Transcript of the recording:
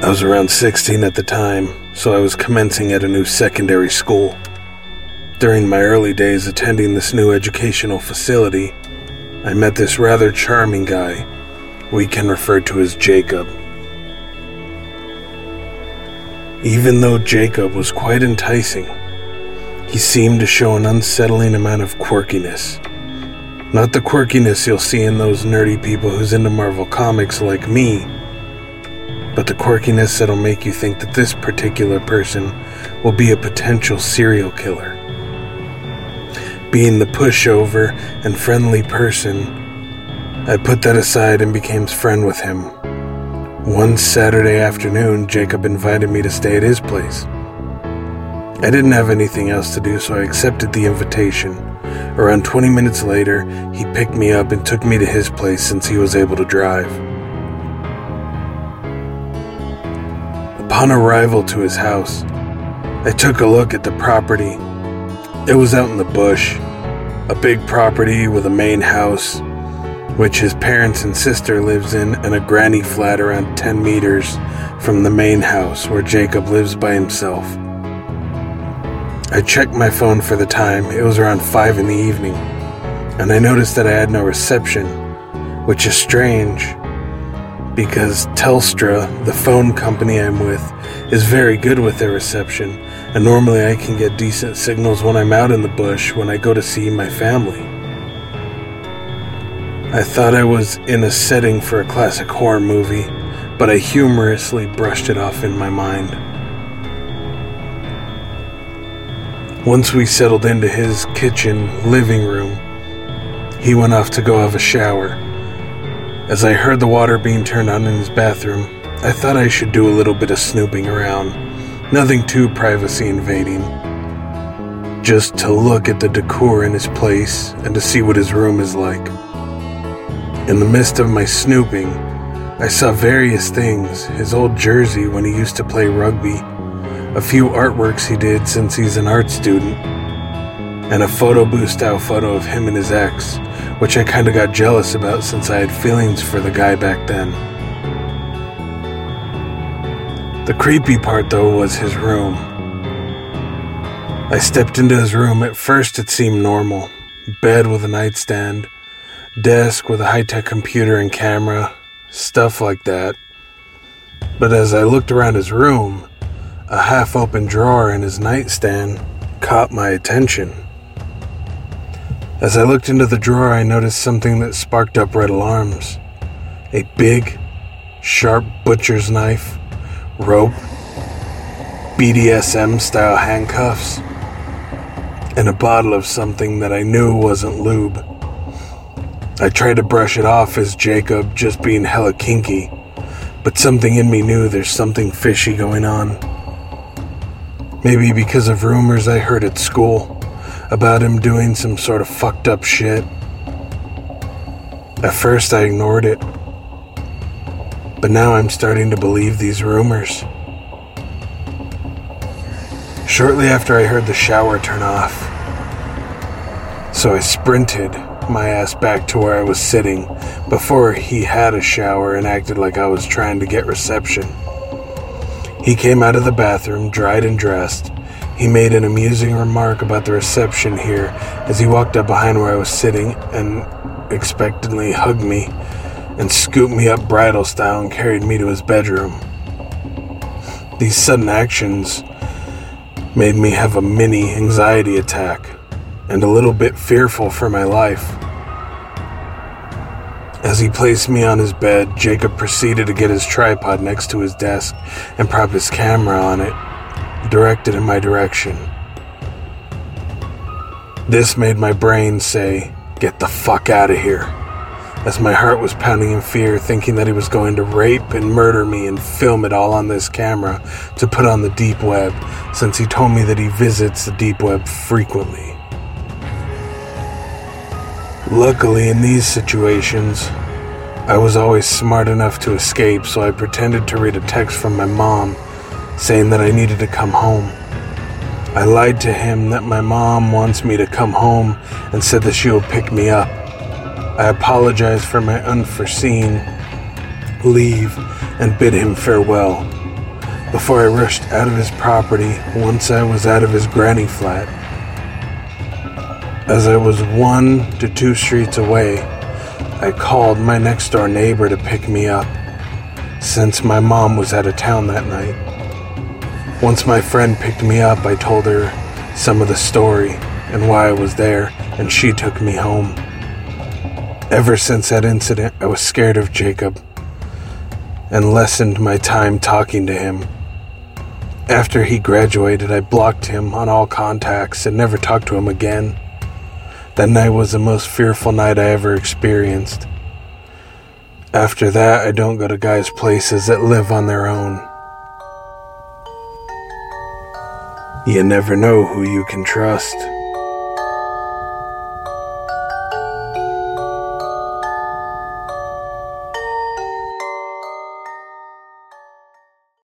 I was around 16 at the time, so I was commencing at a new secondary school. During my early days attending this new educational facility, I met this rather charming guy we can refer to as Jacob. Even though Jacob was quite enticing, he seemed to show an unsettling amount of quirkiness. Not the quirkiness you'll see in those nerdy people who's into Marvel Comics like me, but the quirkiness that'll make you think that this particular person will be a potential serial killer. Being the pushover and friendly person, I put that aside and became friend with him. One Saturday afternoon, Jacob invited me to stay at his place. I didn't have anything else to do, so I accepted the invitation. Around 20 minutes later, he picked me up and took me to his place since he was able to drive. Upon arrival to his house, I took a look at the property. It was out in the bush, a big property with a main house, which his parents and sister lives in, and a granny flat around 10 meters from the main house where Jacob lives by himself. I checked my phone for the time. It was around 5 in the evening, and I noticed that I had no reception, which is strange because Telstra, the phone company I'm with, is very good with their reception, and normally I can get decent signals when I'm out in the bush when I go to see my family. I thought I was in a setting for a classic horror movie, but I humorously brushed it off in my mind. Once we settled into his kitchen living room, he went off to go have a shower. As I heard the water being turned on in his bathroom, I thought I should do a little bit of snooping around. Nothing too privacy invading. Just to look at the decor in his place and to see what his room is like. In the midst of my snooping, I saw various things his old jersey when he used to play rugby a few artworks he did since he's an art student, and a photo booth style photo of him and his ex, which I kinda got jealous about since I had feelings for the guy back then. The creepy part though was his room. I stepped into his room. At first, it seemed normal bed with a nightstand, desk with a high tech computer and camera, stuff like that. But as I looked around his room, a half open drawer in his nightstand caught my attention. As I looked into the drawer, I noticed something that sparked up red alarms a big, sharp butcher's knife, rope, BDSM style handcuffs, and a bottle of something that I knew wasn't lube. I tried to brush it off as Jacob just being hella kinky, but something in me knew there's something fishy going on. Maybe because of rumors I heard at school about him doing some sort of fucked up shit. At first, I ignored it. But now I'm starting to believe these rumors. Shortly after I heard the shower turn off, so I sprinted my ass back to where I was sitting before he had a shower and acted like I was trying to get reception. He came out of the bathroom, dried and dressed. He made an amusing remark about the reception here as he walked up behind where I was sitting and expectantly hugged me and scooped me up bridal style and carried me to his bedroom. These sudden actions made me have a mini anxiety attack and a little bit fearful for my life. As he placed me on his bed, Jacob proceeded to get his tripod next to his desk and prop his camera on it, directed in my direction. This made my brain say, Get the fuck out of here, as my heart was pounding in fear, thinking that he was going to rape and murder me and film it all on this camera to put on the deep web, since he told me that he visits the deep web frequently. Luckily, in these situations, I was always smart enough to escape, so I pretended to read a text from my mom saying that I needed to come home. I lied to him that my mom wants me to come home and said that she will pick me up. I apologized for my unforeseen leave and bid him farewell. before I rushed out of his property once I was out of his granny flat. As I was one to two streets away, I called my next door neighbor to pick me up, since my mom was out of town that night. Once my friend picked me up, I told her some of the story and why I was there, and she took me home. Ever since that incident, I was scared of Jacob and lessened my time talking to him. After he graduated, I blocked him on all contacts and never talked to him again. That night was the most fearful night I ever experienced. After that, I don't go to guys' places that live on their own. You never know who you can trust.